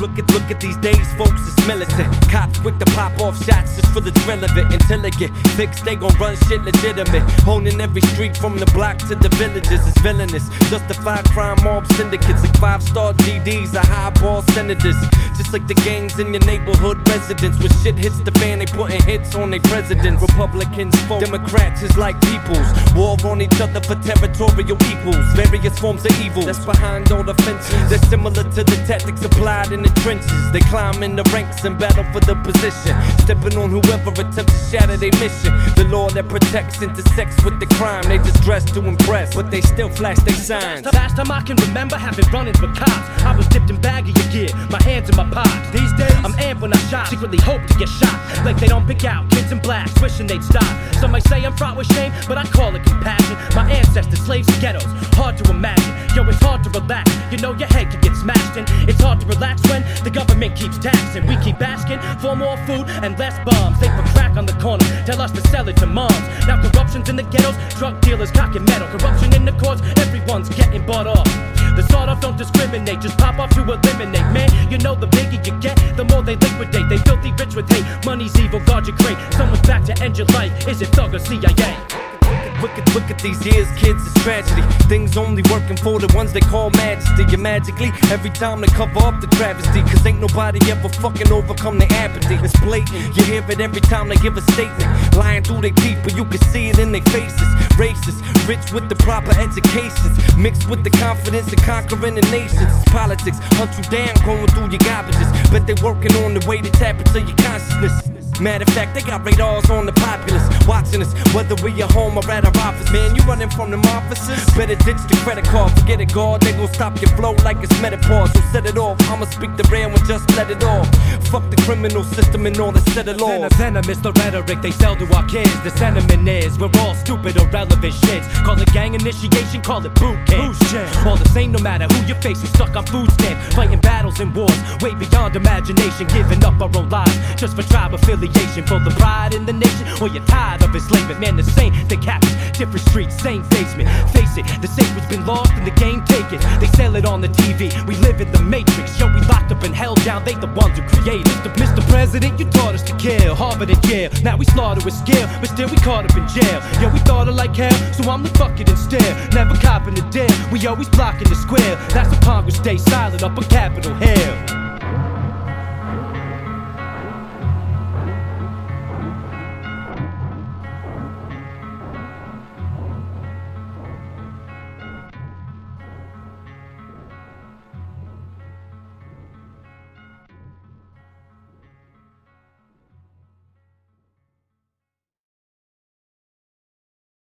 Look at look at these days, folks, it's militant. Cops quick to pop off shots just for the thrill of it. Until they get fixed, they gon' run shit legitimate. Owning every street from the block to the villages is villainous. Justified crime mob syndicates like five star GDs are highball senators. Just like the gangs in your neighborhood residents. When shit hits the fan, they putting hits on their presidents. Republicans, folk, Democrats is like peoples. War on each other for territorial equals. Various forms of evil that's behind all the fences. They're similar to the tactics applied in the trenches. They climb in the ranks and battle for the position. Stepping on whoever attempts to shatter their mission. The law that protects intersects with the crime. They just dress to impress, but they still flash their signs. The last time I can remember having run with cops, I was dipped in baggy gear, my hands in my pockets. Amped when I shop, secretly hope to get shot. Like they don't pick out kids in black, wishing they'd stop. Some might say I'm fraught with shame, but I call it compassion. My ancestors, slaves in ghettos, hard to imagine. Yo, it's hard to relax. You know your head can get smashed in. It's hard to relax when the government keeps taxing. We keep asking for more food and less bombs. They put crack on the corner, tell us to sell it to moms. Now corruption's in the ghettos, drug dealers cocking metal. Corruption in the courts, everyone's getting bought off. The sawed off don't discriminate, just pop off to eliminate. Man, you know the bigger you get, the more they liquidate. They filthy rich with hate. Money's evil, guard your crate. Someone's back to end your life. Is it thug or CIA? Look at, look at these years, kids, it's tragedy. Things only working for the ones they call majesty. You magically, every time they cover up the travesty. Cause ain't nobody ever fucking overcome their apathy. It's blatant, you hear it every time they give a statement. Lying through their teeth, but you can see it in their faces. Racist, rich with the proper educations. Mixed with the confidence of conquering the nations. It's politics, hunt you down, going through your garbages. Bet they working on the way to tap into your consciousness. Matter of fact, they got radars on the populace watching us, whether we at home or at our office. Man, you running from them officers? Better ditch the credit card, forget it, God. They gon' stop your flow like it's menopause. So set it off. I'ma speak the real and just let it off. Fuck the criminal system and all the set of laws. Venom is the rhetoric they sell to our kids. The sentiment is we're all stupid, irrelevant shits. Call it gang initiation, call it boot camp. All the same, no matter who you're facing, stuck on food stamps, fighting battles and wars, way beyond imagination, giving up our own lives just for tribe affiliation for the pride in the nation. Or you're tired of enslavement, man. The same thing happens, different streets, same basement. Face it, the sacred's been lost and the game taken. They sell it on the TV. We live in the matrix. Yo, we locked up and held down. They the ones who created. Mr. Mr. President, you taught us to kill. Harvard and Yale. Now we slaughter with skill, but still we caught up in jail. Yo, we thought it like hell, so I'm the bucket instead. Never copping the deal. We always blocking the square. That's why Congress stay silent up on Capitol Hill.